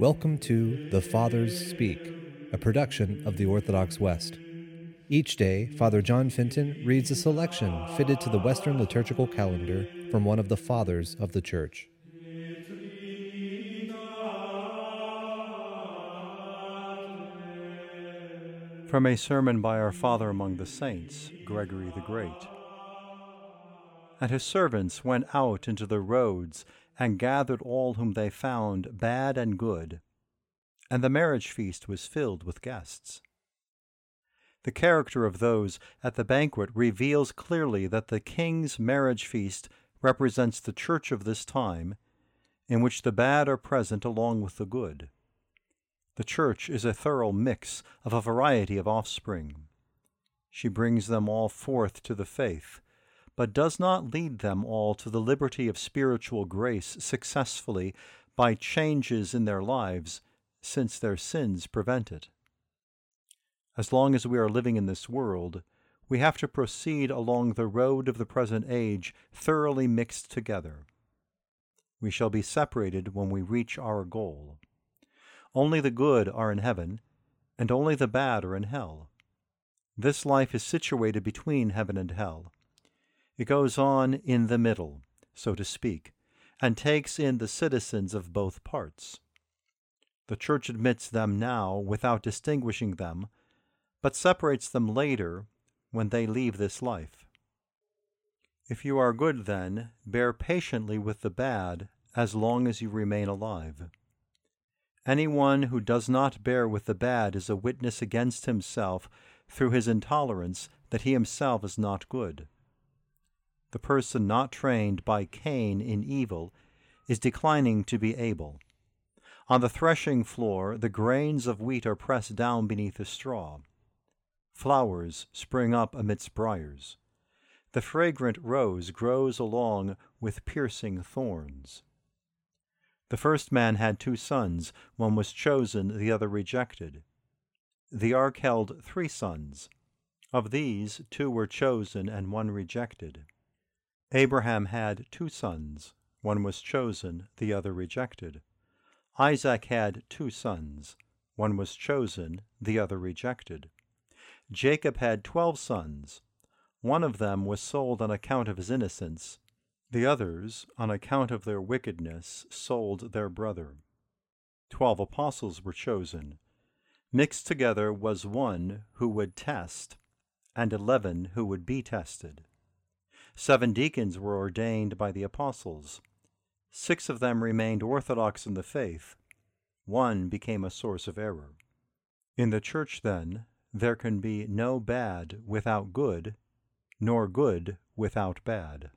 Welcome to The Fathers Speak, a production of the Orthodox West. Each day, Father John Fenton reads a selection fitted to the Western liturgical calendar from one of the Fathers of the Church. From a sermon by our Father among the Saints, Gregory the Great. And his servants went out into the roads and gathered all whom they found, bad and good. And the marriage feast was filled with guests. The character of those at the banquet reveals clearly that the king's marriage feast represents the church of this time, in which the bad are present along with the good. The church is a thorough mix of a variety of offspring. She brings them all forth to the faith, but does not lead them all to the liberty of spiritual grace successfully by changes in their lives, since their sins prevent it. As long as we are living in this world, we have to proceed along the road of the present age thoroughly mixed together. We shall be separated when we reach our goal. Only the good are in heaven, and only the bad are in hell. This life is situated between heaven and hell. It goes on in the middle, so to speak, and takes in the citizens of both parts. The Church admits them now without distinguishing them, but separates them later when they leave this life. If you are good, then, bear patiently with the bad as long as you remain alive. Anyone who does not bear with the bad is a witness against himself through his intolerance that he himself is not good the person not trained by Cain in evil is declining to be Abel. On the threshing floor, the grains of wheat are pressed down beneath the straw. Flowers spring up amidst briars. The fragrant rose grows along with piercing thorns. The first man had two sons. One was chosen, the other rejected. The ark held three sons. Of these, two were chosen and one rejected. Abraham had two sons. One was chosen, the other rejected. Isaac had two sons. One was chosen, the other rejected. Jacob had twelve sons. One of them was sold on account of his innocence. The others, on account of their wickedness, sold their brother. Twelve apostles were chosen. Mixed together was one who would test, and eleven who would be tested. Seven deacons were ordained by the apostles. Six of them remained orthodox in the faith. One became a source of error. In the church, then, there can be no bad without good, nor good without bad.